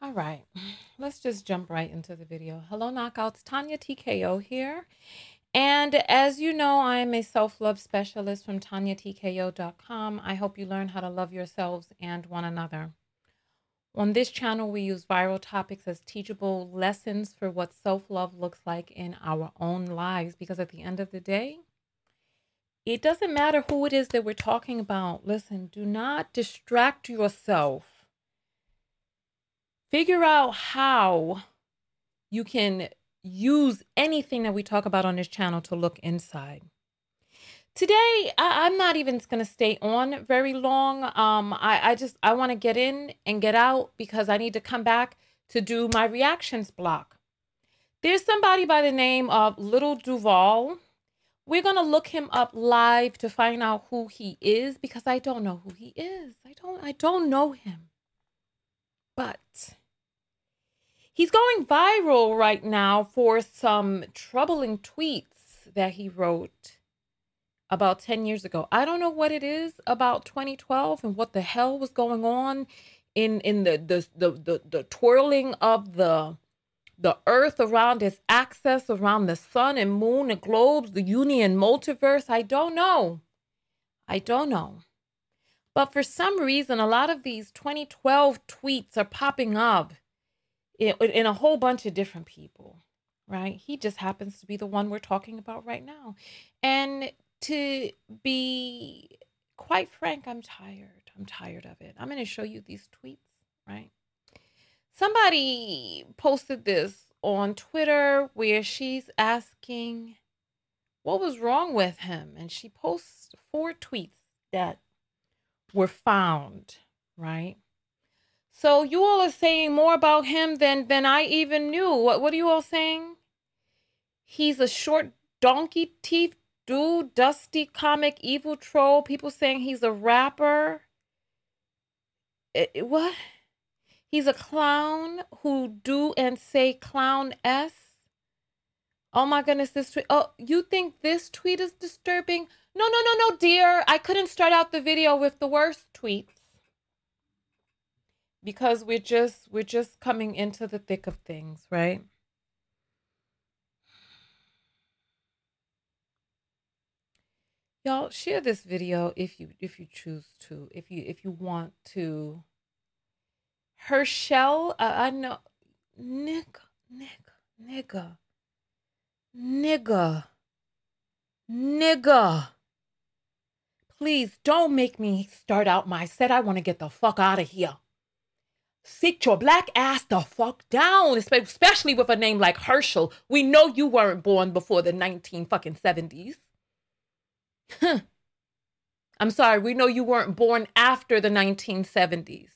All right, let's just jump right into the video. Hello, knockouts. Tanya TKO here. And as you know, I am a self love specialist from TanyaTKO.com. I hope you learn how to love yourselves and one another. On this channel, we use viral topics as teachable lessons for what self love looks like in our own lives. Because at the end of the day, it doesn't matter who it is that we're talking about. Listen, do not distract yourself figure out how you can use anything that we talk about on this channel to look inside. Today, I, am not even going to stay on very long. Um, I, I just I want to get in and get out because I need to come back to do my reactions block. There's somebody by the name of Little Duval. We're going to look him up live to find out who he is because I don't know who he is. I don't I don't know him. But he's going viral right now for some troubling tweets that he wrote about 10 years ago. I don't know what it is about 2012 and what the hell was going on in in the the the the, the twirling of the the earth around its axis around the sun and moon and globes, the union multiverse. I don't know. I don't know. But for some reason, a lot of these 2012 tweets are popping up in, a whole bunch of different people, right? He just happens to be the one we're talking about right now. And to be quite frank, I'm tired. I'm tired of it. I'm going to show you these tweets, right? Somebody posted this on Twitter where she's asking what was wrong with him. And she posts four tweets that were found, right? So you all are saying more about him than than I even knew. What what are you all saying? He's a short donkey teeth dude, dusty comic evil troll. People saying he's a rapper. It, it, what? He's a clown who do and say clown s. Oh my goodness, this tweet. Oh, you think this tweet is disturbing? No, no, no, no, dear. I couldn't start out the video with the worst tweets. Because we're just we're just coming into the thick of things, right? Y'all share this video if you if you choose to, if you if you want to. Herschel, uh, I know nigga, nigga, nigga, nigga, nigga. Please don't make me start out my set. I want to get the fuck out of here. Sit your black ass the fuck down, especially with a name like Herschel. We know you weren't born before the 19 fucking 70s. Huh. I'm sorry, we know you weren't born after the 1970s.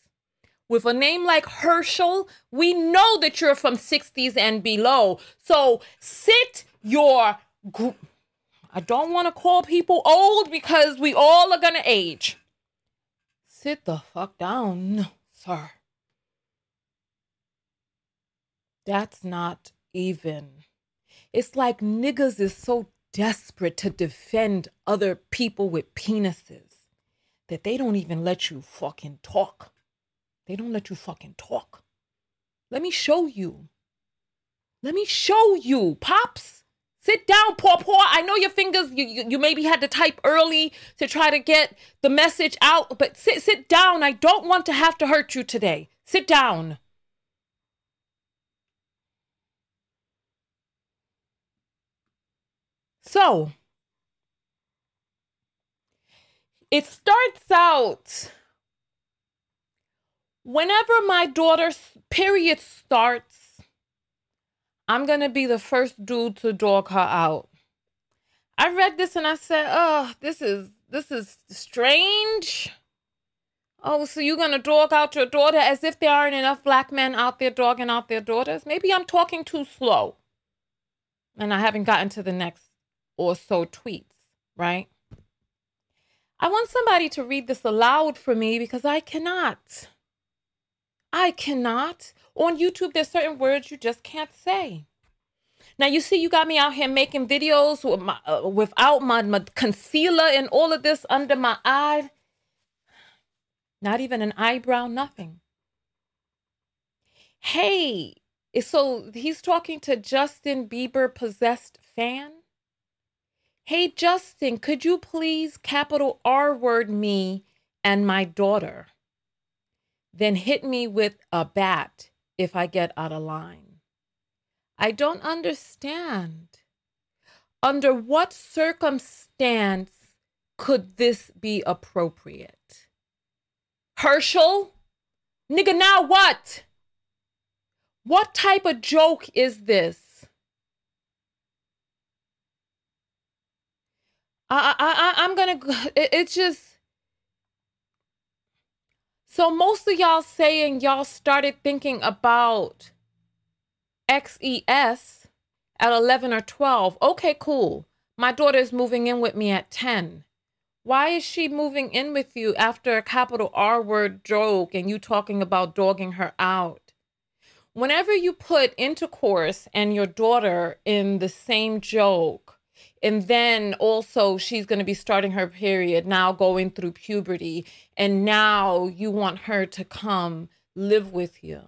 With a name like Herschel, we know that you're from 60s and below. So sit your gr- I don't want to call people old because we all are going to age. Sit the fuck down, sir. That's not even. It's like niggas is so desperate to defend other people with penises that they don't even let you fucking talk. They don't let you fucking talk. Let me show you. Let me show you, Pops. Sit down, paw paw. I know your fingers, you, you, you maybe had to type early to try to get the message out, but sit sit down. I don't want to have to hurt you today. Sit down. So, it starts out whenever my daughter's period starts I'm gonna be the first dude to dog her out. I read this and I said, oh, this is this is strange. Oh, so you're gonna dog out your daughter as if there aren't enough black men out there dogging out their daughters? Maybe I'm talking too slow. And I haven't gotten to the next or so tweets, right? I want somebody to read this aloud for me because I cannot. I cannot. On YouTube, there's certain words you just can't say. Now you see, you got me out here making videos with my, uh, without my, my concealer and all of this under my eye. Not even an eyebrow, nothing. Hey, so he's talking to Justin Bieber possessed fan. Hey, Justin, could you please capital R word me and my daughter? Then hit me with a bat if I get out of line. I don't understand. Under what circumstance could this be appropriate? Herschel? Nigga, now what? What type of joke is this? I, I, I'm gonna, it, it's just, so most of y'all saying y'all started thinking about XES at 11 or 12. Okay, cool. My daughter is moving in with me at 10. Why is she moving in with you after a capital R word joke and you talking about dogging her out? Whenever you put intercourse and your daughter in the same joke, and then also she's going to be starting her period, now going through puberty, and now you want her to come live with you.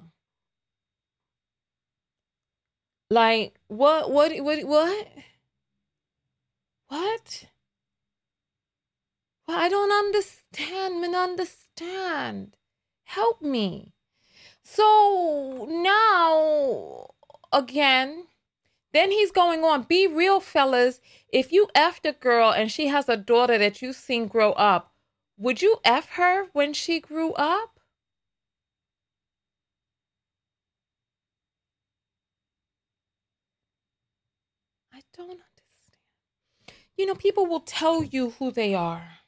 Like what what what what? What? Well, I don't understand, man, understand. Help me. So now again, then he's going on, be real, fellas. If you effed a girl and she has a daughter that you've seen grow up, would you F her when she grew up? I don't understand. You know, people will tell you who they are.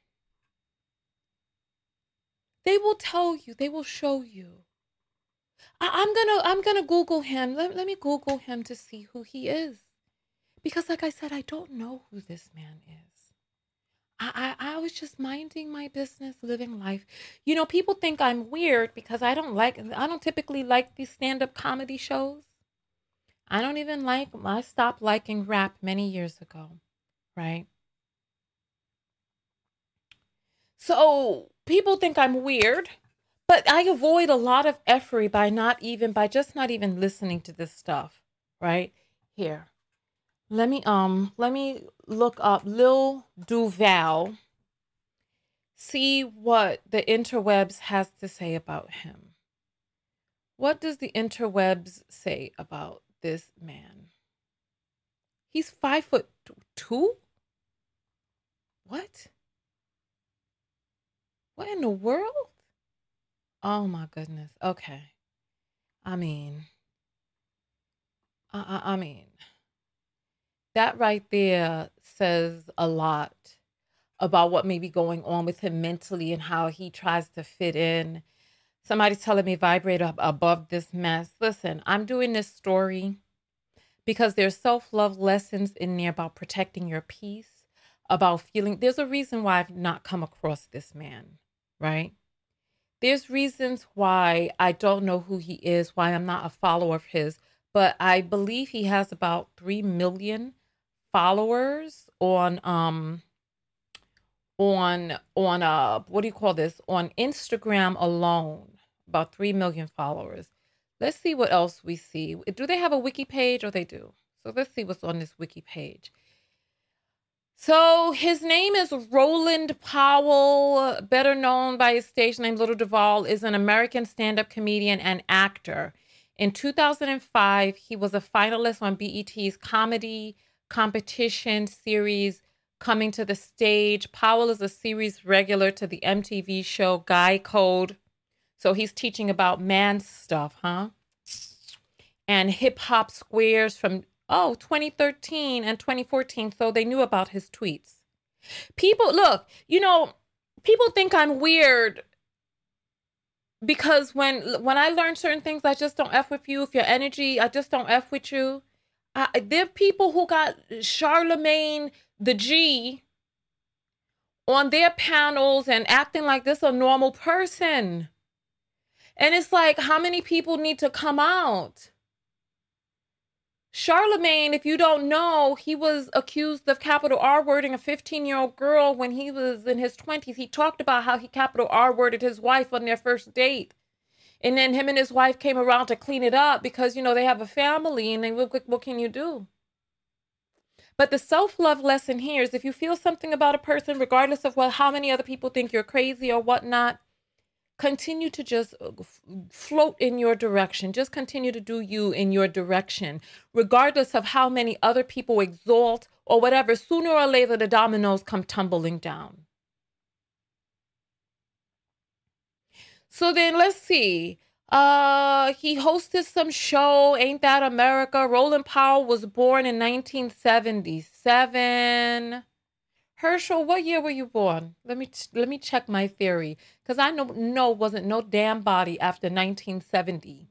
They will tell you, they will show you. I, am gonna I'm gonna Google him. Let, let me Google him to see who he is. Because like I said, I don't know who this man is. I, I, I was just minding my business, living life. You know, people think I'm weird because I don't like I don't typically like these stand-up comedy shows. I don't even like, I stopped liking rap many years ago, right? So people think I'm weird, but I avoid a lot of effery by not even, by just not even listening to this stuff, right? Here. Let me, um, let me look up Lil Duval, see what the interwebs has to say about him. What does the interwebs say about this man. He's five foot two? What? What in the world? Oh my goodness. Okay. I mean, I, I, I mean, that right there says a lot about what may be going on with him mentally and how he tries to fit in Somebody's telling me vibrate up above this mess. Listen, I'm doing this story because there's self-love lessons in there about protecting your peace, about feeling there's a reason why I've not come across this man, right? There's reasons why I don't know who he is, why I'm not a follower of his, but I believe he has about 3 million followers on um on on uh what do you call this on Instagram alone about 3 million followers. Let's see what else we see. Do they have a wiki page or they do? So let's see what's on this wiki page. So his name is Roland Powell, better known by his stage name Little Duval, is an American stand-up comedian and actor. In 2005, he was a finalist on BET's comedy competition series Coming to the Stage. Powell is a series regular to the MTV show Guy Code so he's teaching about man stuff, huh? And hip hop squares from, oh, 2013 and 2014. So they knew about his tweets. People, look, you know, people think I'm weird because when when I learn certain things, I just don't f with you. If your energy, I just don't f with you. I, there are people who got Charlamagne the G on their panels and acting like this a normal person. And it's like, how many people need to come out? Charlamagne, if you don't know, he was accused of capital R wording a 15 year old girl when he was in his 20s. He talked about how he capital R worded his wife on their first date. And then him and his wife came around to clean it up because, you know, they have a family and they, what, what can you do? But the self love lesson here is if you feel something about a person, regardless of what, how many other people think you're crazy or whatnot, continue to just uh, float in your direction. Just continue to do you in your direction, regardless of how many other people exalt or whatever. Sooner or later, the dominoes come tumbling down. So then let's see. Uh, he hosted some show, Ain't That America? Roland Powell was born in 1977. Herschel, what year were you born? Let me let me check my theory, cause I know no wasn't no damn body after 1970.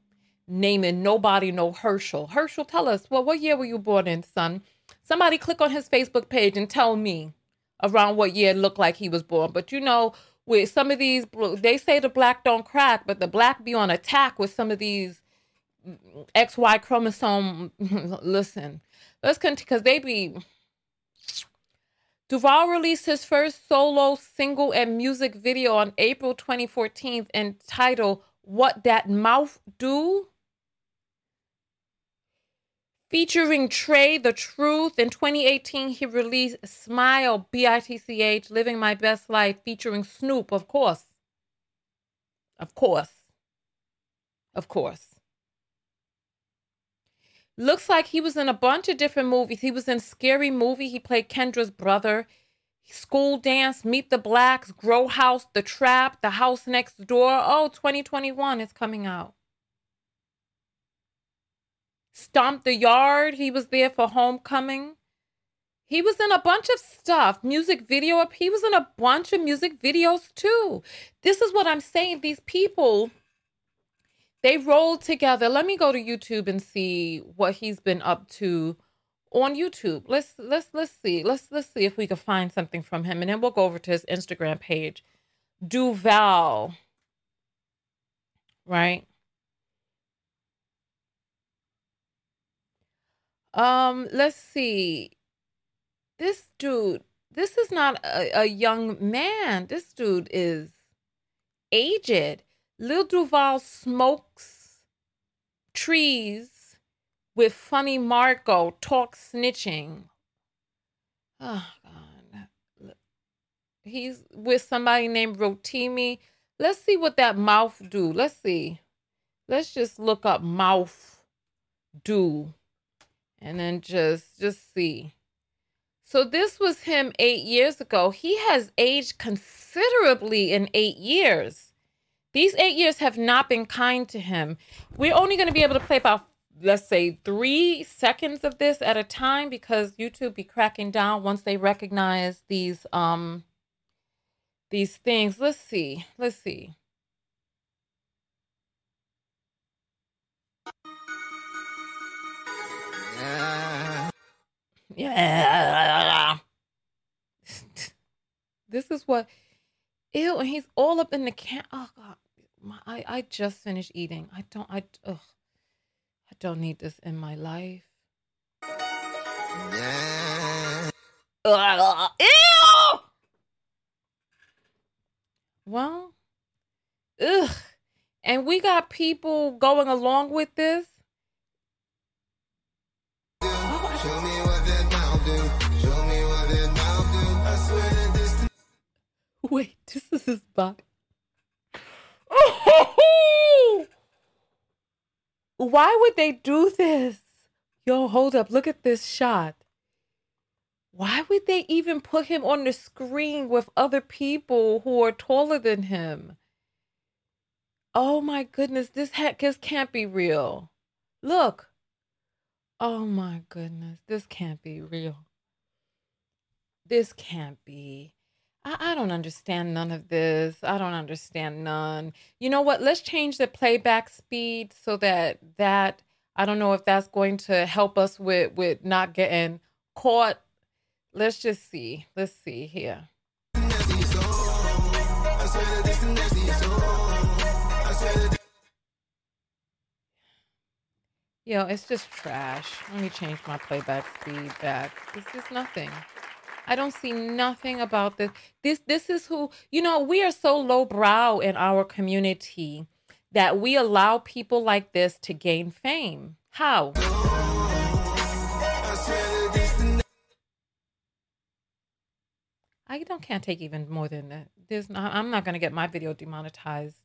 Naming nobody no Herschel. Herschel, tell us, well, what year were you born in, son? Somebody click on his Facebook page and tell me around what year it looked like he was born. But you know, with some of these, they say the black don't crack, but the black be on attack with some of these XY chromosome. Listen, let's continue because they be. Duval released his first solo single and music video on April 2014 entitled What That Mouth Do Featuring Trey the Truth. In 2018, he released Smile, B I T C H, Living My Best Life, featuring Snoop, of course. Of course. Of course. Looks like he was in a bunch of different movies. He was in Scary Movie. He played Kendra's brother. School Dance, Meet the Blacks, Grow House, The Trap, The House Next Door. Oh, 2021 is coming out. Stomp the Yard. He was there for Homecoming. He was in a bunch of stuff, music video. He was in a bunch of music videos too. This is what I'm saying. These people, they rolled together. Let me go to YouTube and see what he's been up to on YouTube. Let's let's let's see. Let's let's see if we can find something from him, and then we'll go over to his Instagram page, Duval. Right. Um, let's see. This dude, this is not a, a young man. This dude is aged. Lil Duval smokes trees with funny Marco, talk snitching. Oh God. He's with somebody named Rotimi. Let's see what that mouth do. Let's see. Let's just look up mouth do and then just just see. So this was him 8 years ago. He has aged considerably in 8 years. These 8 years have not been kind to him. We're only going to be able to play about let's say 3 seconds of this at a time because YouTube be cracking down once they recognize these um these things. Let's see. Let's see. Yeah. this is what. Ew, and he's all up in the can. Oh God, my, I I just finished eating. I don't. I ugh. I don't need this in my life. Yeah. Ugh, ew. Well, ugh. And we got people going along with this Wait, this is his body. Why would they do this? Yo, hold up. Look at this shot. Why would they even put him on the screen with other people who are taller than him? Oh my goodness, this heck this can't be real. Look. Oh my goodness, this can't be real. This can't be. I, I don't understand none of this. I don't understand none. You know what? Let's change the playback speed so that that I don't know if that's going to help us with with not getting caught. Let's just see. Let's see here. Yo, it's just trash. Let me change my playback speed back. This is nothing. I don't see nothing about this. This this is who, you know, we are so lowbrow in our community that we allow people like this to gain fame. How? I don't can't take even more than that. There's not, I'm not going to get my video demonetized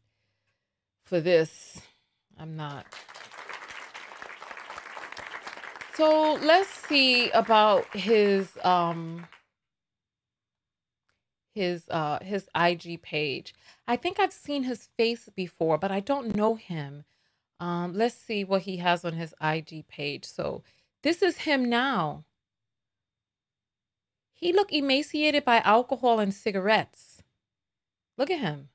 for this. I'm not. So let's see about his um his uh his IG page. I think I've seen his face before, but I don't know him. Um let's see what he has on his IG page. So this is him now. He looked emaciated by alcohol and cigarettes. Look at him.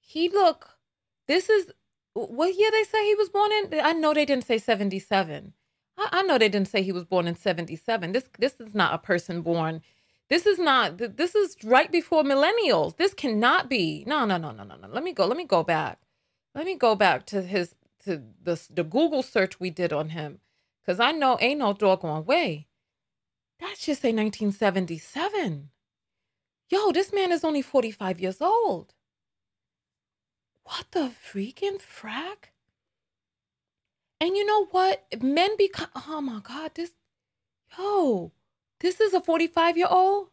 He look this is what year they say he was born in? I know they didn't say 77. I, I know they didn't say he was born in 77. This this is not a person born. This is not this is right before millennials. This cannot be. No, no, no, no, no, no. Let me go. Let me go back. Let me go back to his to the the Google search we did on him. Cause I know ain't no doggone way. That should say 1977. Yo, this man is only 45 years old. What the freaking frack? And you know what? Men become, oh my God, this, yo, this is a 45 year old?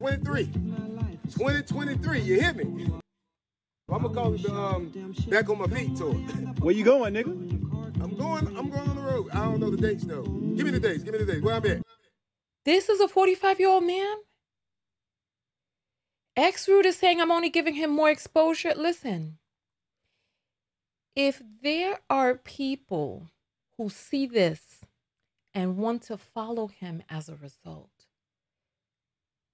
23. 2023, you hear me? I'm gonna call it the um, back on my feet tour. Where you going, nigga? I'm going, I'm going on the road. I don't know the dates though. Give me the dates, give me the dates. Where I'm at. This is a 45 year old man? X Root is saying I'm only giving him more exposure. Listen, if there are people who see this and want to follow him as a result,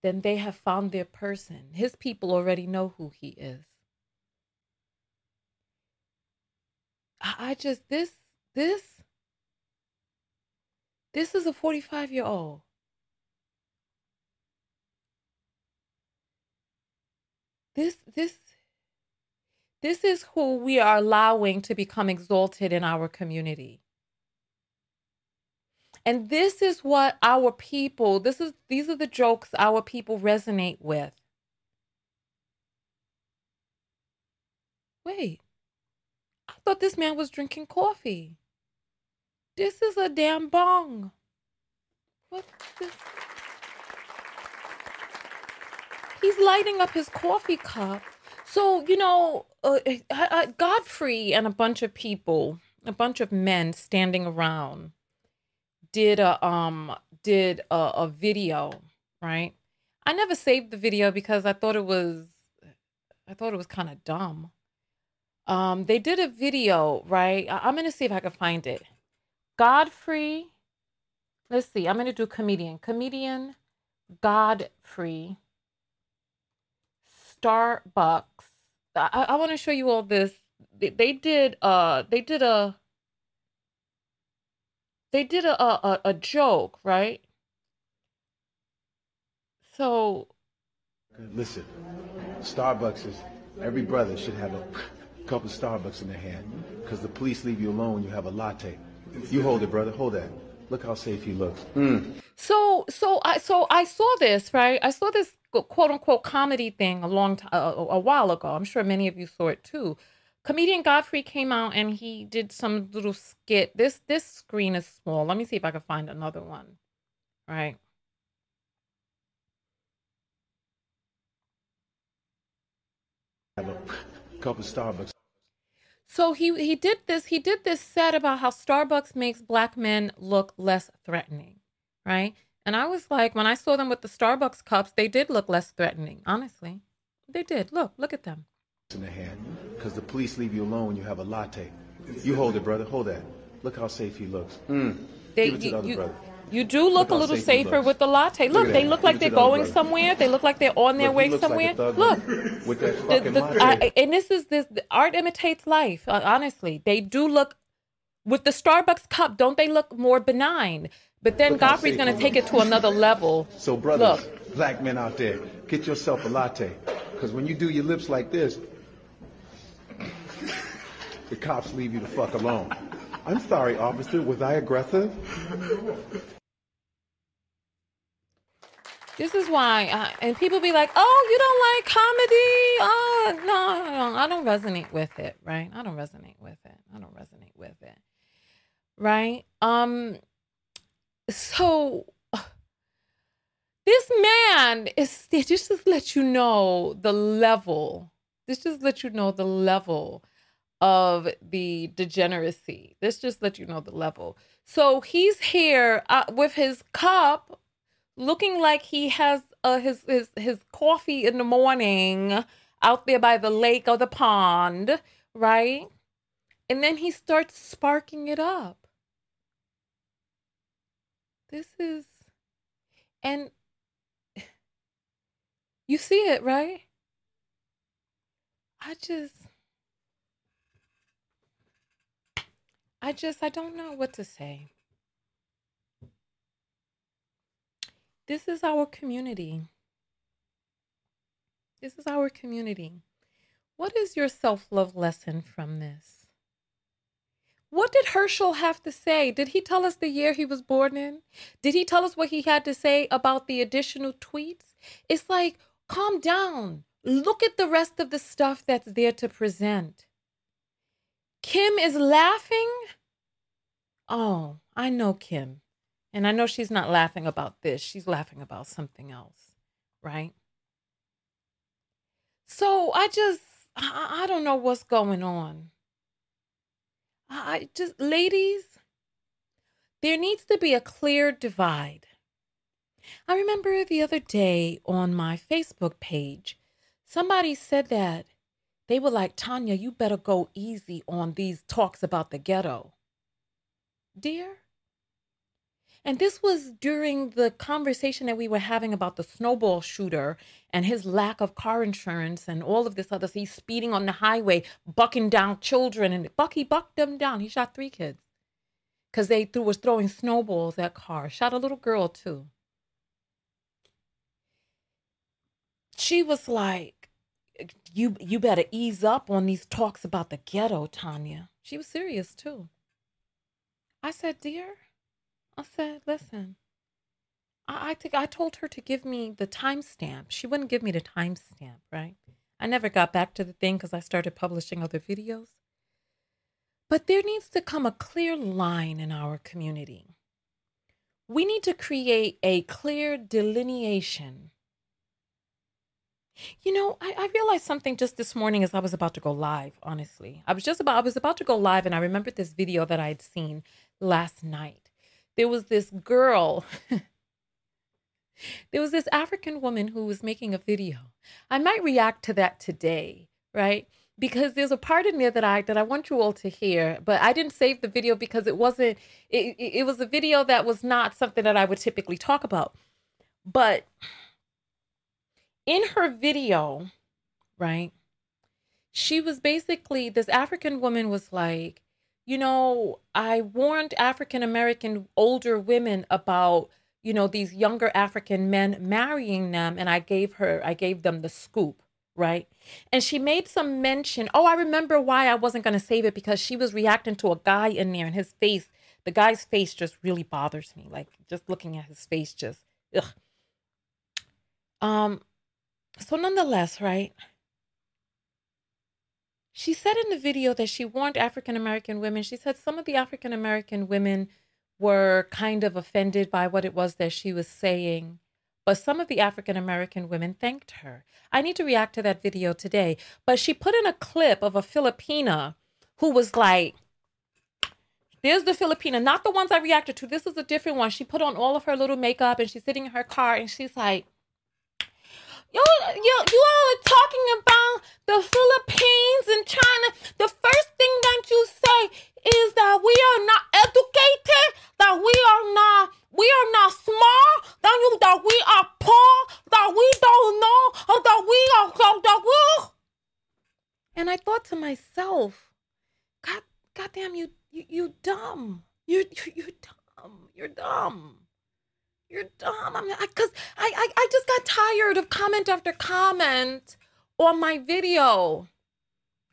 then they have found their person. His people already know who he is. I just, this, this, this is a 45 year old. This, this, this is who we are allowing to become exalted in our community. And this is what our people, this is these are the jokes our people resonate with. Wait. I thought this man was drinking coffee. This is a damn bong. What this? He's lighting up his coffee cup so, you know, uh, Godfrey and a bunch of people, a bunch of men standing around did a um did a, a video, right? I never saved the video because I thought it was I thought it was kind of dumb. Um they did a video, right? I- I'm going to see if I can find it. Godfrey Let's see. I'm to do comedian. Comedian Godfrey Starbucks. I, I want to show you all this. They, they did uh they did a they did a, a a joke, right? So Listen, Starbucks is every brother should have a cup of Starbucks in their hand because the police leave you alone when you have a latte. You hold it, brother. Hold that. Look how safe he looks. Mm. so so I so I saw this, right? I saw this quote unquote comedy thing a long time a, a while ago. I'm sure many of you saw it too. Comedian Godfrey came out and he did some little skit. This this screen is small. Let me see if I can find another one. Right. Have a cup of Starbucks. So he he did this he did this set about how Starbucks makes black men look less threatening, right? And I was like, when I saw them with the Starbucks cups, they did look less threatening, honestly. They did. Look, look at them. In the hand because the police leave you alone when you have a latte. You hold it, brother. Hold that. Look how safe he looks. Mm. They, Give it to you, the other you, brother. you do look, Look a little safe safer with the latte. Look, at they look like they're going brother. somewhere. They look like they're on their Look, way like somewhere. thug look, with that the, fucking the, latte. I, and this is this the art imitates life. Uh, honestly, they do look with the Starbucks cup. Don't they look more benign? But then Look Godfrey's going to take it to another level. So, brothers, Look. black men out there, get yourself a latte. Because when you do your lips like this, the cops leave you the fuck alone. I'm sorry, officer. Was I aggressive? This is why, I, and people be like, "Oh, you don't like comedy? Oh, no, no, I don't resonate with it, right? I don't resonate with it. I don't resonate with it, right? Um, so this man is This just let you know the level. This just let you know the level of the degeneracy. This just let you know the level. So he's here uh, with his cup looking like he has uh, his his his coffee in the morning out there by the lake or the pond, right? And then he starts sparking it up. This is and you see it, right? I just I just I don't know what to say. This is our community. This is our community. What is your self love lesson from this? What did Herschel have to say? Did he tell us the year he was born in? Did he tell us what he had to say about the additional tweets? It's like, calm down. Look at the rest of the stuff that's there to present. Kim is laughing. Oh, I know Kim. And I know she's not laughing about this, she's laughing about something else, right? So I just, I, I don't know what's going on. I just, ladies, there needs to be a clear divide. I remember the other day on my Facebook page, somebody said that they were like, Tanya, you better go easy on these talks about the ghetto. Dear, and this was during the conversation that we were having about the snowball shooter and his lack of car insurance and all of this other. He's speeding on the highway, bucking down children, and Bucky bucked them down. He shot three kids because they threw, was throwing snowballs at cars. Shot a little girl too. She was like, "You you better ease up on these talks about the ghetto, Tanya." She was serious too. I said, "Dear." I said, listen, I, I told her to give me the timestamp. She wouldn't give me the timestamp, right? I never got back to the thing because I started publishing other videos. But there needs to come a clear line in our community. We need to create a clear delineation. You know, I, I, realized something just this morning as I was about to go live, honestly. I was just about I was about to go live and I remembered this video that I had seen last night there was this girl. there was this African woman who was making a video. I might react to that today, right? Because there's a part in there that I that I want you all to hear, but I didn't save the video because it wasn't it, it, it was a video that was not something that I would typically talk about. But in her video, right? She was basically this African woman was like, you know, I warned African American older women about, you know, these younger African men marrying them. And I gave her, I gave them the scoop, right? And she made some mention. Oh, I remember why I wasn't going to save it because she was reacting to a guy in there and his face, the guy's face just really bothers me. Like just looking at his face, just, ugh. Um, so nonetheless, right? She said in the video that she warned African American women. She said some of the African American women were kind of offended by what it was that she was saying, but some of the African American women thanked her. I need to react to that video today, but she put in a clip of a Filipina who was like, there's the Filipina, not the ones I reacted to. This is a different one. She put on all of her little makeup and she's sitting in her car and she's like, you, you, you all are talking about the Philippines and China. The first thing that you say is that we are not educated, that we are not, we are not smart, that, you, that we are poor, that we don't know, or that we are, so that And I thought to myself, God, goddamn, you, you, you dumb. You, you, you dumb. You're dumb. You're dumb. I'm because I, I I just got tired of comment after comment on my video.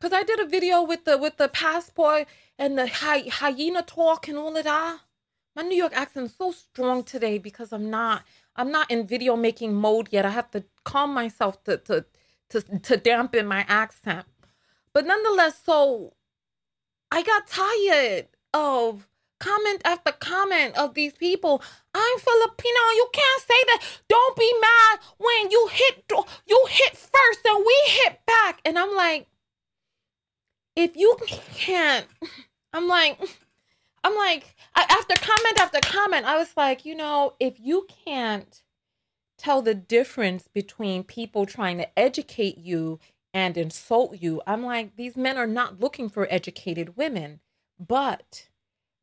Cause I did a video with the with the passport and the hy- hyena talk and all of that. My New York accent is so strong today because I'm not I'm not in video making mode yet. I have to calm myself to to to to dampen my accent. But nonetheless, so I got tired of comment after comment of these people. I'm Filipino. You can't say that. Don't be mad when you hit you hit first and we hit back. And I'm like, if you can't, I'm like, I'm like, after comment after comment, I was like, you know, if you can't tell the difference between people trying to educate you and insult you, I'm like, these men are not looking for educated women. But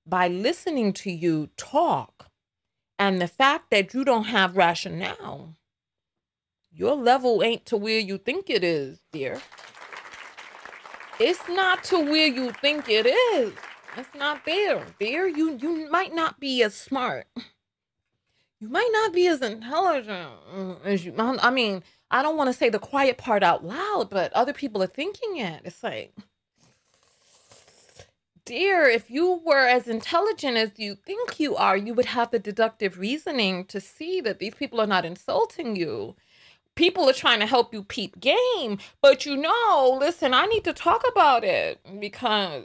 by listening to you talk and the fact that you don't have rationale, your level ain't to where you think it is, dear. It's not to where you think it is. It's not there. There, you you might not be as smart. You might not be as intelligent as you. I mean, I don't want to say the quiet part out loud, but other people are thinking it. It's like, dear, if you were as intelligent as you think you are, you would have the deductive reasoning to see that these people are not insulting you people are trying to help you peep game, but you know, listen, I need to talk about it because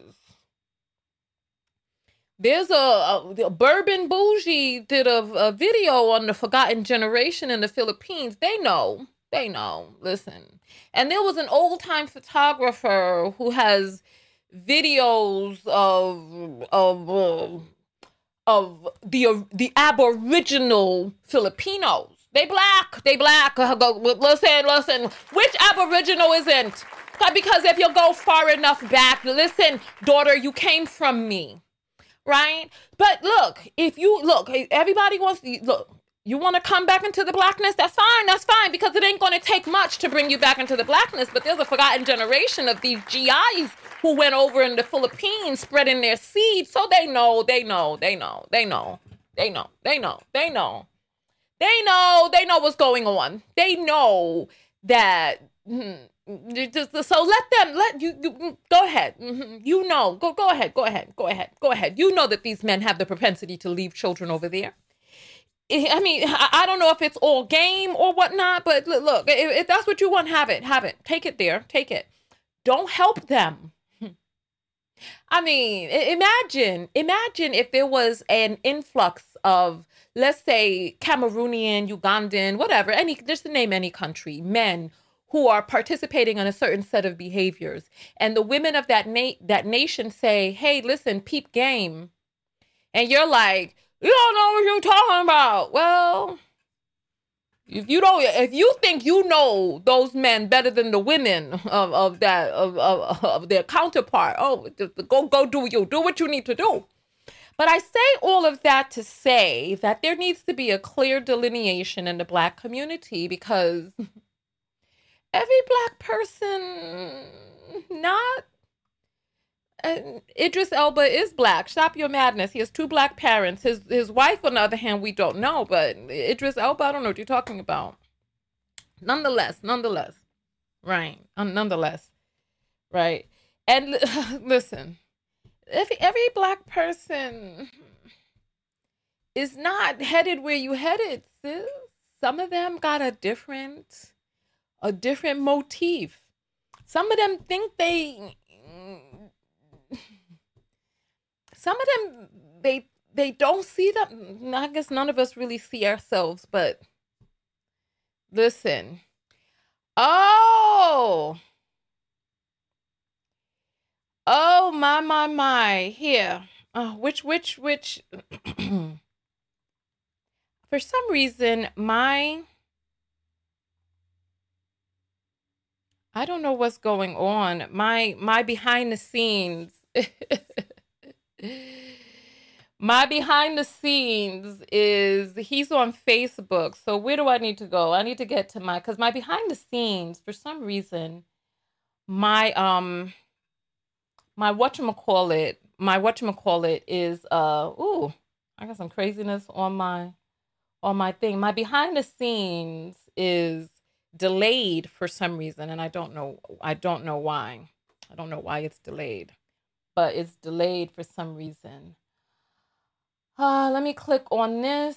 there's a, a, a Bourbon Bougie did a, a video on the forgotten generation in the Philippines. They know, they know. Listen, and there was an old time photographer who has videos of of uh, of the the aboriginal Filipinos they black. They black. Uh, listen, listen. Which Aboriginal isn't? Because if you go far enough back, listen, daughter, you came from me, right? But look, if you look, everybody wants to look. You want to come back into the blackness? That's fine. That's fine because it ain't going to take much to bring you back into the blackness. But there's a forgotten generation of these GIs who went over in the Philippines spreading their seed. So they know, they know, they know, they know, they know, they know, they know. They know, they know what's going on. They know that. Just so let them let you, you mm, go ahead. Mm-hmm, you know, go go ahead, go ahead, go ahead, go ahead. You know that these men have the propensity to leave children over there. I mean, I don't know if it's all game or whatnot, but look, if that's what you want, have it, have it. Take it there, take it. Don't help them. I mean, imagine, imagine if there was an influx of let's say Cameroonian, Ugandan, whatever, any just to name any country, men who are participating in a certain set of behaviors, and the women of that na- that nation say, "Hey, listen, peep game," and you're like, "You don't know what you're talking about." Well, if you don't, if you think you know those men better than the women of, of that of, of, of their counterpart, oh, go go do you do what you need to do. But I say all of that to say that there needs to be a clear delineation in the Black community because every Black person, not uh, Idris Elba is black. Stop your madness. He has two black parents. His his wife, on the other hand, we don't know. But Idris Elba, I don't know what you're talking about. Nonetheless, nonetheless, right? Nonetheless, right? And listen, every every black person is not headed where you headed, sis. Some of them got a different a different motif. Some of them think they some of them they they don't see them. I guess none of us really see ourselves, but listen. Oh, Oh my my my! Here, uh, which which which? For some reason, my I don't know what's going on. My my behind the scenes. my behind the scenes is he's on Facebook. So where do I need to go? I need to get to my cuz my behind the scenes for some reason my um my whatchamacallit, my whatchamacallit is uh ooh, I got some craziness on my on my thing. My behind the scenes is delayed for some reason and I don't know I don't know why. I don't know why it's delayed. But it's delayed for some reason. Uh let me click on this.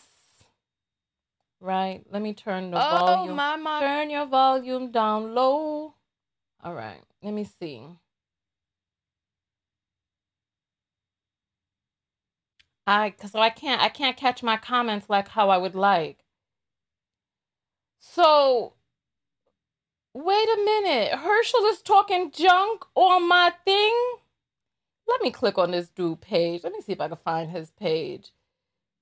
Right. Let me turn the Oh, volume. my, my. Turn your volume down low. All right. Let me see. I so I can't I can't catch my comments like how I would like. So wait a minute. Herschel is talking junk on my thing. Let me click on this dude page. Let me see if I can find his page.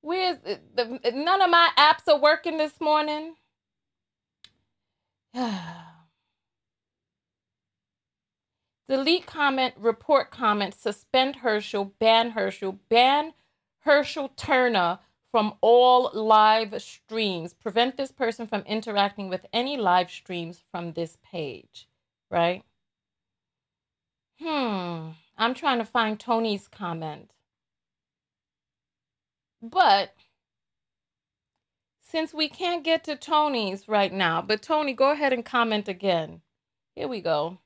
Where's the, the none of my apps are working this morning? Delete comment, report comment, suspend Herschel, ban Herschel, ban Herschel Turner from all live streams. Prevent this person from interacting with any live streams from this page, right? Hmm, I'm trying to find Tony's comment. But since we can't get to Tony's right now, but Tony, go ahead and comment again. Here we go.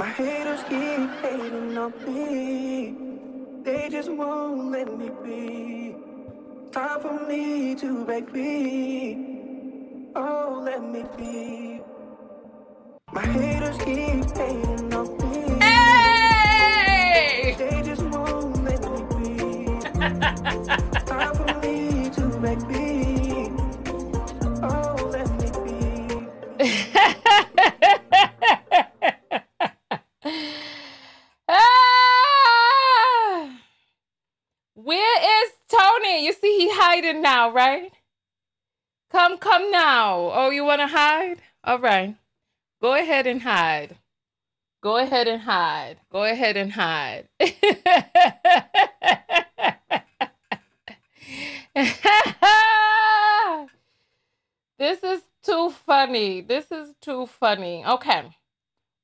My haters keep hating on me. They just won't let me be. Time for me to break free. Oh, let me be. My haters keep hating on me. Right? Come, come now. Oh, you want to hide? All right. Go ahead and hide. Go ahead and hide. Go ahead and hide. this is too funny. This is too funny. Okay.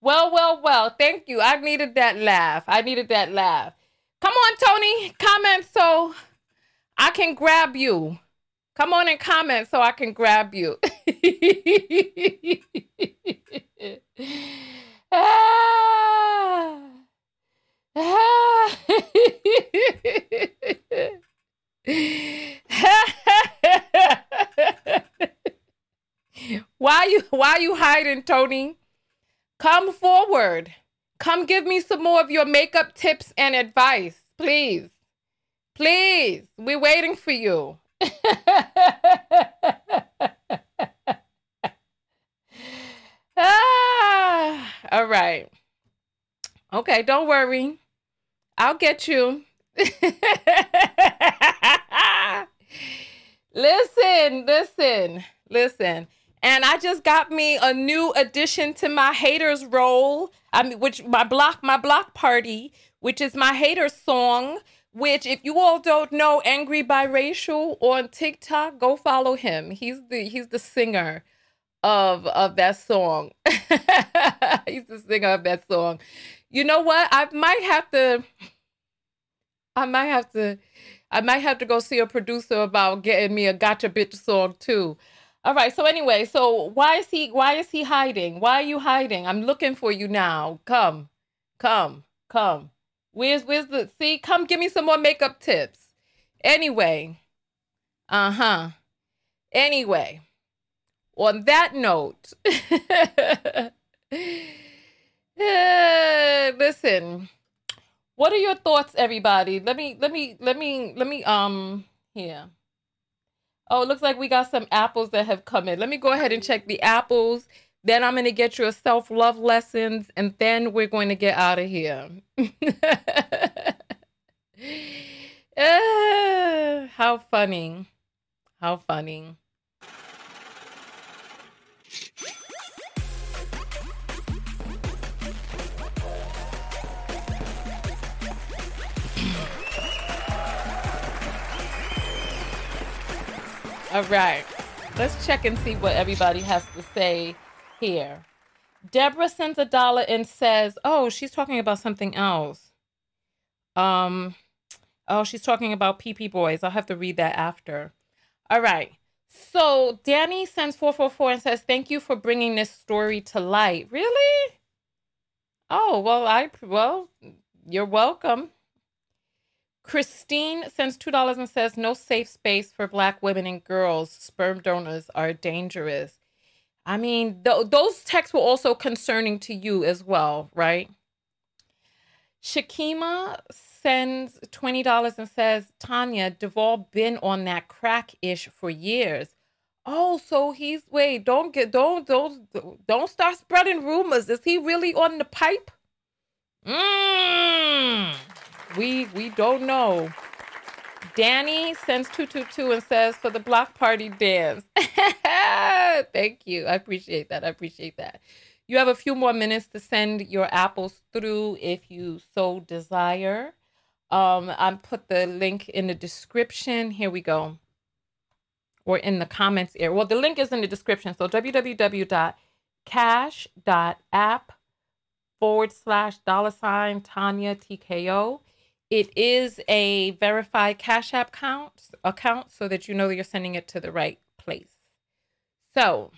Well, well, well. Thank you. I needed that laugh. I needed that laugh. Come on, Tony. Comment so I can grab you. Come on and comment so I can grab you. Ah. Ah. why you why you hiding, Tony? Come forward. Come give me some more of your makeup tips and advice, please. Please. We're waiting for you. ah, all right. Okay, don't worry. I'll get you. listen, listen, listen. And I just got me a new addition to my haters roll. I mean, which my block, my block party, which is my haters song. Which, if you all don't know, Angry Biracial on TikTok, go follow him. He's the he's the singer of of that song. he's the singer of that song. You know what? I might have to. I might have to. I might have to go see a producer about getting me a gotcha bitch song too. All right. So anyway, so why is he why is he hiding? Why are you hiding? I'm looking for you now. Come. Come. Come. Where's where's the see? Come give me some more makeup tips. Anyway. Uh-huh. Anyway. On that note, listen. What are your thoughts, everybody? Let me let me let me let me um here. Oh, it looks like we got some apples that have come in. Let me go ahead and check the apples. Then I'm going to get your self love lessons, and then we're going to get out of here. Ah, how funny. How funny. All right. Let's check and see what everybody has to say here. Deborah sends a dollar and says, "Oh, she's talking about something else." Um, oh, she's talking about PP boys. I'll have to read that after. All right. So Danny sends 444 and says, Thank you for bringing this story to light. Really? Oh, well, I, well, you're welcome. Christine sends $2 and says, No safe space for Black women and girls. Sperm donors are dangerous. I mean, th- those texts were also concerning to you as well, right? Shakima sends $20 and says, Tanya, Duval been on that crack ish for years. Oh, so he's wait, don't get don't don't don't start spreading rumors. Is he really on the pipe? Mm, we we don't know. Danny sends 222 and says for the block party dance. Thank you. I appreciate that. I appreciate that. You have a few more minutes to send your apples through if you so desire. Um, I put the link in the description. Here we go. Or in the comments area. Well, the link is in the description. So www.cash.app forward slash dollar sign Tanya TKO. It is a verified Cash App account, account so that you know that you're sending it to the right place. So,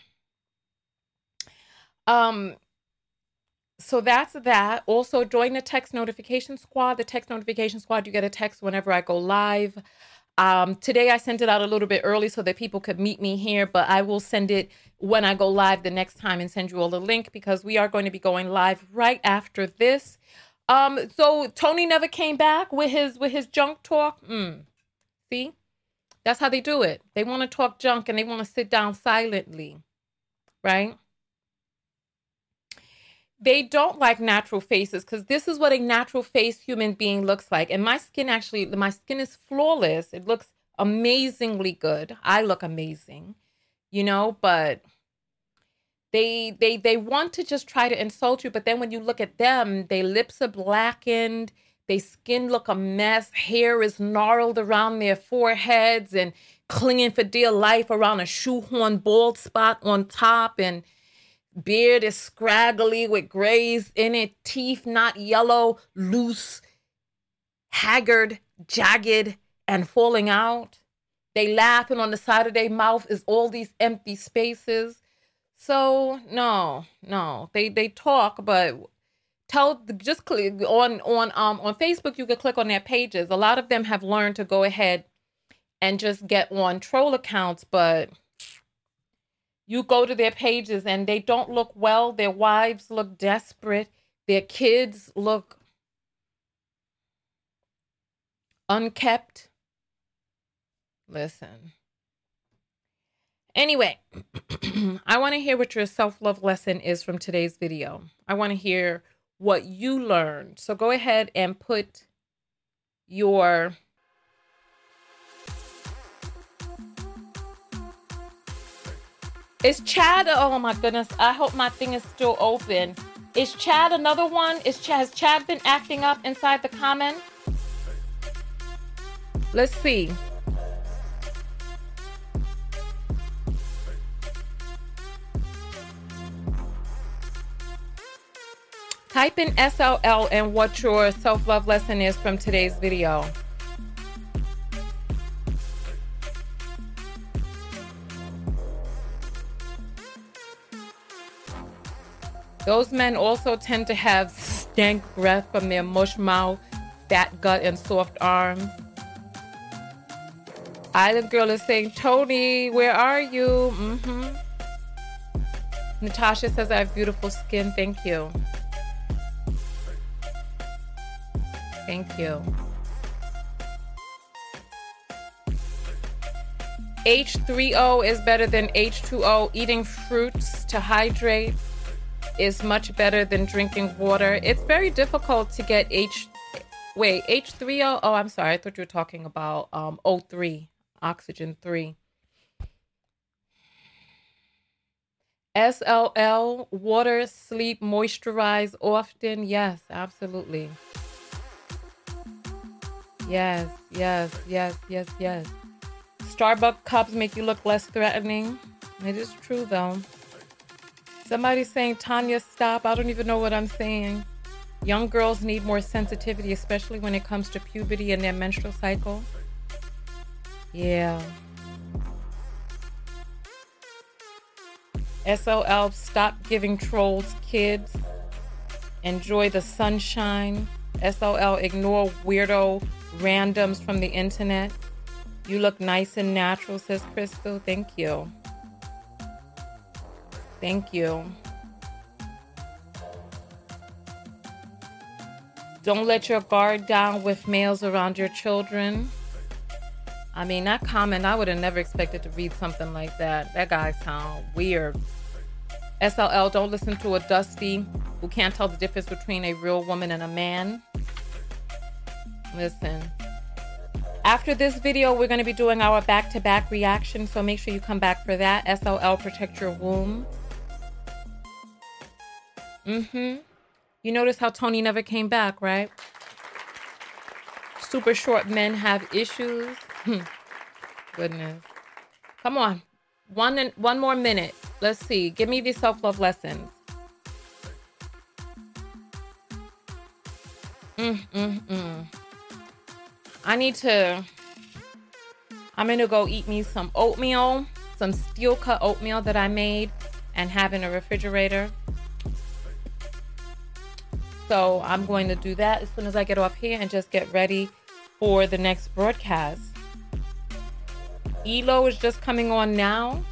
um, so that's that. Also, join the text notification squad. The text notification squad, you get a text whenever I go live. Um, today I sent it out a little bit early so that people could meet me here, but I will send it when I go live the next time and send you all the link because we are going to be going live right after this. Um, so Tony never came back with his with his junk talk. Mm. See, that's how they do it. They want to talk junk and they want to sit down silently, right? they don't like natural faces because this is what a natural face human being looks like. And my skin actually, my skin is flawless. It looks amazingly good. I look amazing, you know, but they they they want to just try to insult you, but then when you look at them, their lips are blackened, their skin look a mess, hair is gnarled around their foreheads and clinging for dear life around a shoehorn bald spot on top and Beard is scraggly with grays in it, teeth not yellow, loose, haggard, jagged, and falling out. They laugh, and on the side of their mouth is all these empty spaces. So no, no, they they talk, but tell just click on on um on Facebook. You can click on their pages. A lot of them have learned to go ahead and just get on troll accounts, but you go to their pages and they don't look well. Their wives look desperate. Their kids look unkept. Listen. Anyway, I want to hear what your self love lesson is from today's video. I want to hear what you learned. So go ahead and put your Is Chad? Oh my goodness! I hope my thing is still open. Is Chad another one? Is Chad, has Chad been acting up inside the comment? Let's see. Type in SLL and what your self-love lesson is from today's video. Those men also tend to have stank breath from their mush mouth, fat gut, and soft arms. Island Girl is saying, Tony, where are you? Mm-hmm. Natasha says, I have beautiful skin. Thank you. Thank you. H3O is better than H2O. Eating fruits to hydrate is much better than drinking water. It's very difficult to get H wait, H3O. Oh, I'm sorry. I thought you were talking about um O3, oxygen 3. SLL, water, sleep, moisturize often. Yes, absolutely. Yes, yes, yes, yes, yes. Starbucks cups make you look less threatening. It is true though. Somebody's saying, Tanya, stop. I don't even know what I'm saying. Young girls need more sensitivity, especially when it comes to puberty and their menstrual cycle. Yeah. SOL, stop giving trolls kids. Enjoy the sunshine. SOL, ignore weirdo randoms from the internet. You look nice and natural, says Crystal. Thank you. Thank you. Don't let your guard down with males around your children. I mean, that comment, I would have never expected to read something like that. That guy sounds weird. SLL, don't listen to a dusty who can't tell the difference between a real woman and a man. Listen. After this video, we're going to be doing our back-to-back reaction, so make sure you come back for that. SLL, protect your womb. Mm-hmm. You notice how Tony never came back, right? Super short men have issues. Goodness. Come on. One one more minute. Let's see. Give me these self-love lessons. Mm, mm, mm. I need to. I'm gonna go eat me some oatmeal, some steel cut oatmeal that I made and have in a refrigerator. So I'm going to do that as soon as I get off here and just get ready for the next broadcast. Elo is just coming on now.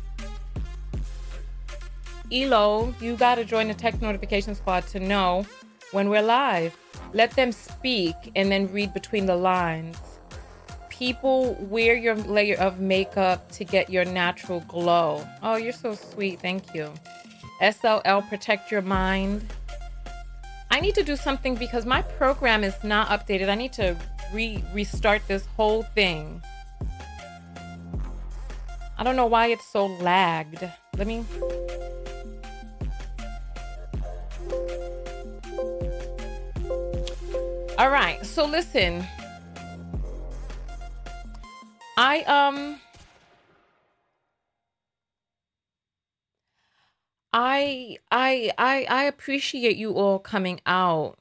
Elo, you got to join the text notification squad to know when we're live. Let them speak and then read between the lines. People wear your layer of makeup to get your natural glow. Oh, you're so sweet. Thank you. SLL, protect your mind. I need to do something because my program is not updated. I need to re restart this whole thing. I don't know why it's so lagged. Let me. All right. So listen. I um I I I I appreciate you all coming out.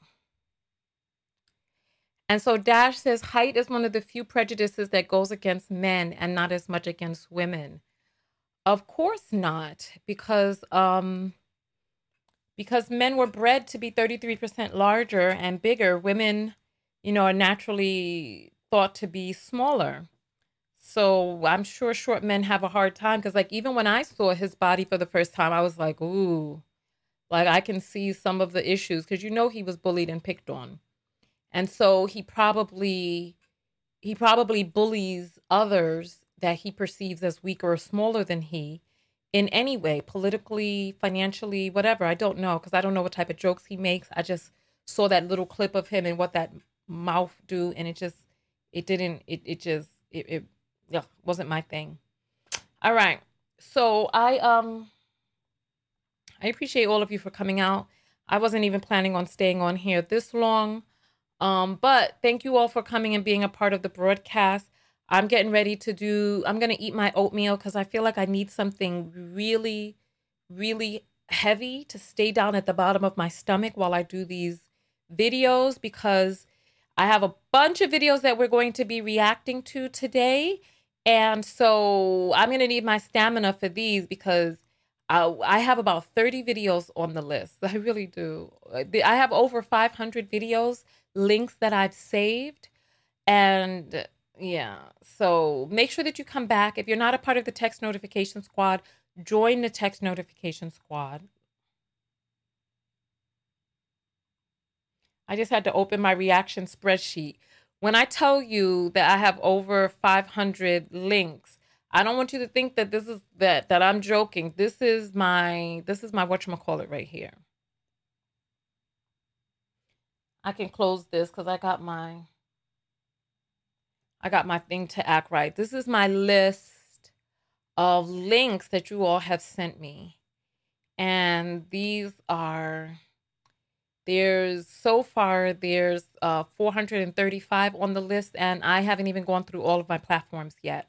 And so Dash says height is one of the few prejudices that goes against men and not as much against women. Of course not, because um because men were bred to be 33% larger and bigger. Women, you know, are naturally thought to be smaller. So I'm sure short men have a hard time because, like, even when I saw his body for the first time, I was like, ooh, like I can see some of the issues because you know he was bullied and picked on. And so he probably he probably bullies others that he perceives as weaker or smaller than he in any way, politically, financially, whatever. I don't know because I don't know what type of jokes he makes. I just saw that little clip of him and what that mouth do, and it just it didn't it it just it, it yeah, wasn't my thing. All right. So I um I appreciate all of you for coming out. I wasn't even planning on staying on here this long. Um, but thank you all for coming and being a part of the broadcast. I'm getting ready to do I'm gonna eat my oatmeal because I feel like I need something really, really heavy to stay down at the bottom of my stomach while I do these videos because I have a bunch of videos that we're going to be reacting to today and so I'm going to need my stamina for these because I, I have about 30 videos on the list. I really do. I have over 500 videos, links that I've saved. And yeah, so make sure that you come back. If you're not a part of the text notification squad, join the text notification squad. I just had to open my reaction spreadsheet when I tell you that I have over 500 links, I don't want you to think that this is that that I'm joking. This is my this is my whatchamacallit right here. I can close this because I got my I got my thing to act right. This is my list of links that you all have sent me. And these are there's so far there's uh, 435 on the list, and I haven't even gone through all of my platforms yet.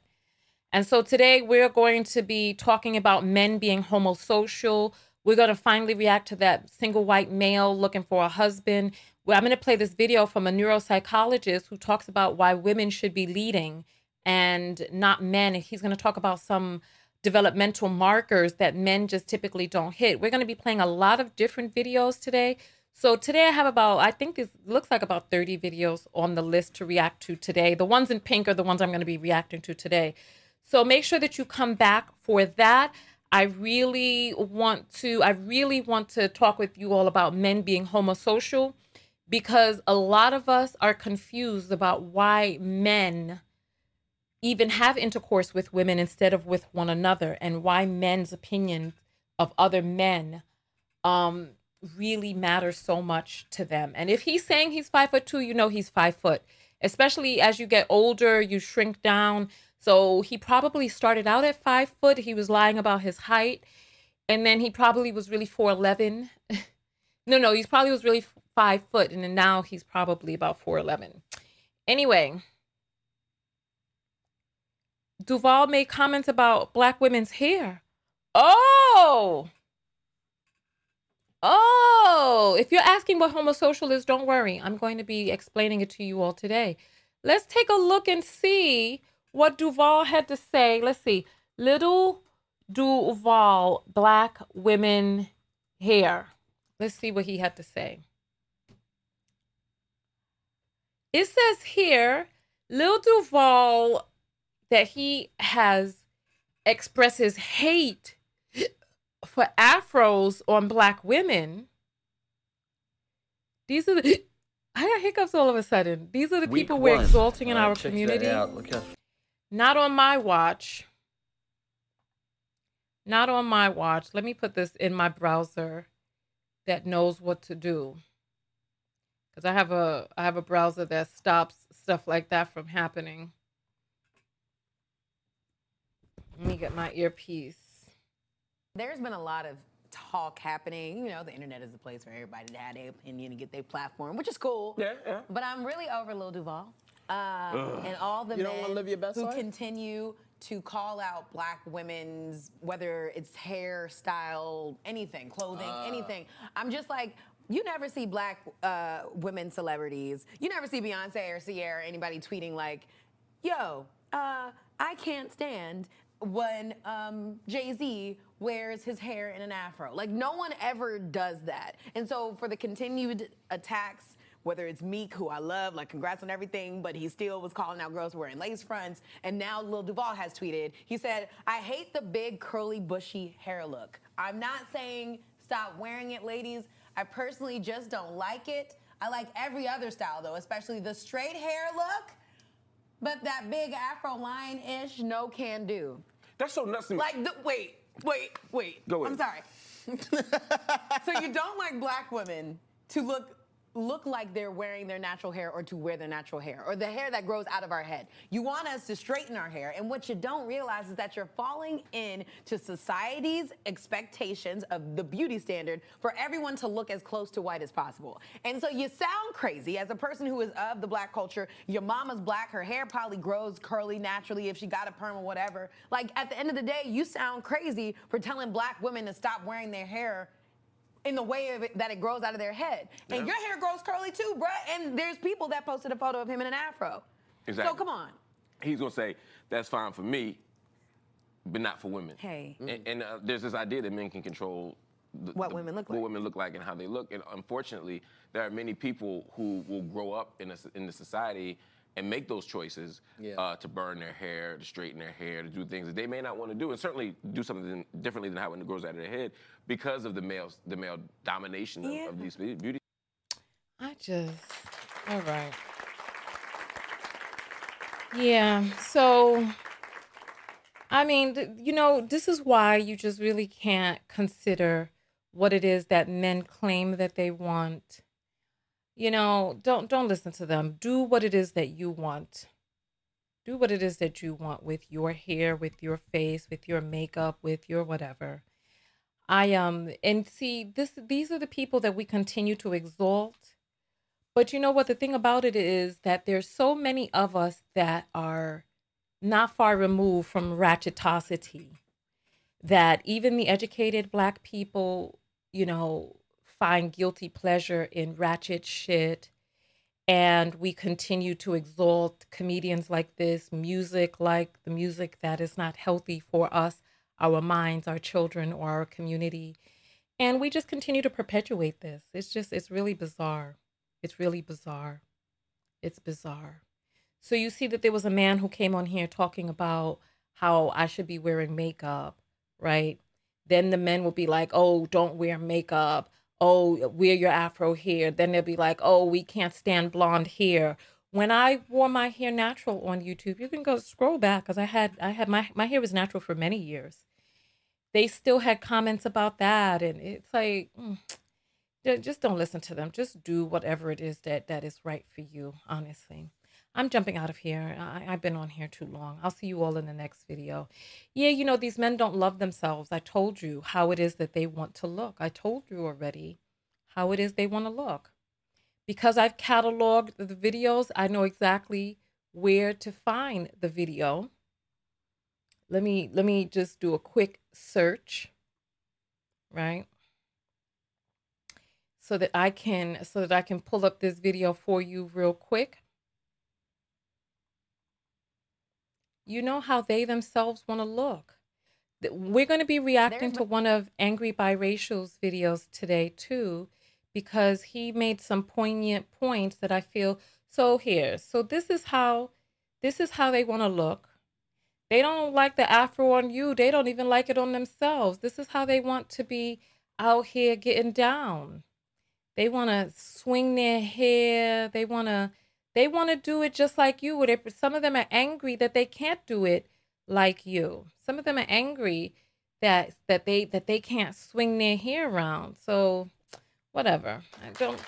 And so today we're going to be talking about men being homosocial. We're going to finally react to that single white male looking for a husband. Well, I'm going to play this video from a neuropsychologist who talks about why women should be leading and not men. He's going to talk about some developmental markers that men just typically don't hit. We're going to be playing a lot of different videos today. So today I have about, I think it looks like about 30 videos on the list to react to today. The ones in pink are the ones I'm going to be reacting to today. So make sure that you come back for that. I really want to, I really want to talk with you all about men being homosocial because a lot of us are confused about why men even have intercourse with women instead of with one another and why men's opinions of other men um really matter so much to them. And if he's saying he's five foot two you know he's five foot especially as you get older you shrink down. So he probably started out at five foot. He was lying about his height. And then he probably was really 4'11 no no he probably was really five foot. And then now he's probably about 4'11 anyway Duval made comments about black women's hair. Oh. Oh, if you're asking what homosocial is, don't worry. I'm going to be explaining it to you all today. Let's take a look and see what Duval had to say. Let's see. Little Duval, black women hair. Let's see what he had to say. It says here, Lil Duval that he has expressed his hate for afros on black women. These are the I got hiccups all of a sudden. These are the Week people we're one. exalting in right, our community. out. Look how- Not on my watch. Not on my watch. Let me put this in my browser that knows what to do. Cuz I have a I have a browser that stops stuff like that from happening. Let me get my earpiece. There's been a lot of talk happening. You know, the internet is a place for everybody to have their opinion and get their platform, which is cool. Yeah, yeah. But I'm really over Lil Duval uh, and all the You don't men wanna live your best who life? continue to call out black women's, whether it's hairstyle, anything, clothing, Uh. anything. I'm just like, you never see black uh, women celebrities. You never see Beyonce or Ciara, or anybody tweeting like, yo, uh, I can't stand when um, Jay Z wears his hair in an afro. Like, no one ever does that. And so, for the continued attacks, whether it's Meek, who I love, like, congrats on everything, but he still was calling out girls wearing lace fronts. And now Lil Duval has tweeted, he said, I hate the big, curly, bushy hair look. I'm not saying stop wearing it, ladies. I personally just don't like it. I like every other style, though, especially the straight hair look. But that big afro line ish, no can do. That's so nuts to me. Like, the, wait, wait, wait. Go I'm ahead. sorry. so you don't like black women to look look like they're wearing their natural hair or to wear their natural hair or the hair that grows out of our head. You want us to straighten our hair and what you don't realize is that you're falling in to society's expectations of the beauty standard for everyone to look as close to white as possible. And so you sound crazy as a person who is of the black culture. Your mama's black, her hair probably grows curly naturally if she got a perm or whatever. Like at the end of the day, you sound crazy for telling black women to stop wearing their hair in the way of it, that it grows out of their head. And your hair grows curly too, bruh. And there's people that posted a photo of him in an afro. Exactly. So come on. He's gonna say that's fine for me, but not for women. Hey. And, and uh, there's this idea that men can control the, What the- women look like, what like. women look like and how they look. And unfortunately, there are many people who will grow up in a, in the society and make those choices Yeah. uh, to burn their hair, to straighten their hair, to do things that they may not want to do, and certainly do something differently than how it grows out of their head because of the male the male domination of, Yeah. of these beauty I just, all right. Yeah, so, I mean, you know, this is why you just really can't consider what it is that men claim that they want. You know, don't don't listen to them. Do what it is that you want. Do what it is that you want with your hair, with your face, with your makeup, with your whatever. I um and see this these are the people that we continue to exalt. But you know what the thing about it is that there's so many of us that are not far removed from ratchetosity that even the educated black people, you know, find guilty pleasure in ratchet shit and we continue to exalt comedians like this, music like the music that is not healthy for us. our minds, our children, or our community. And we just continue to perpetuate this. It's just, it's really bizarre. It's really bizarre. It's bizarre. So you see that there was a man who came on here talking about how I should be wearing makeup, right? Then the men will be like, oh, don't wear makeup. Oh, wear your afro hair. Then they'll be like, oh, we can't stand blonde hair. When I wore my hair natural on YouTube, you can go scroll back because I had I had my my hair was natural for many years. They still had comments about that, and it's like, mm, just don't listen to them. Just do whatever it is that that is right for you. Honestly. I'm jumping out of here. I, have been on here too long. I'll see you all in the next video. Yeah, you know, these men don't love themselves. I told you how it is that they want to look. I told you already how it is they want to look. Because I've cataloged the videos, I know exactly where to find the video. Let me let me just do a quick search, right? So that I can so that I can pull up this video for you real quick. You know how they themselves want to look. We're going to be reacting to one of Angry Biracial's videos today, too, because he made some poignant points that I feel. So here, so this is how, this is how they want to look. They don't like the afro on you. They don't even like it on themselves. This is how they want to be out here getting down. They want to swing their hair. They want to they want to do it just like you would. Some of them are angry that they can't do it like you. Some of them are angry that that they that they can't swing their hair around. So whatever. I don't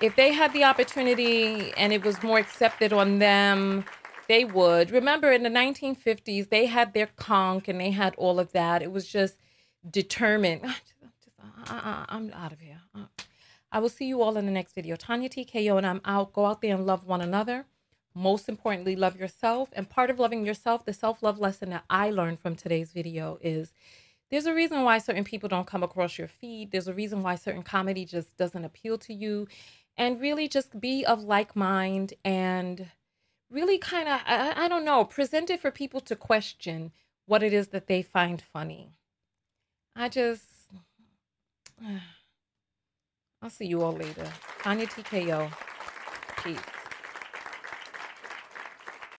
if they had the opportunity and it was more accepted on them, they would. Remember in the 1950s, they had their conk and they had all of that. It was just determined. I'm uh, uh, uh, out of here. I will see you all in the next video. Tanya TKO and I'm out. Go out there and love one another. Most importantly, love yourself. And part of loving yourself, the self-love lesson that I learned from today's video is there's a reason why certain people don't come across your feed. There's a reason why certain comedy just doesn't appeal to you. And really just be of like mind and really kind of, I, I don't know, present it for people to question what it is that they find funny. I just... I'll see you all later. Tanya TKO. Peace.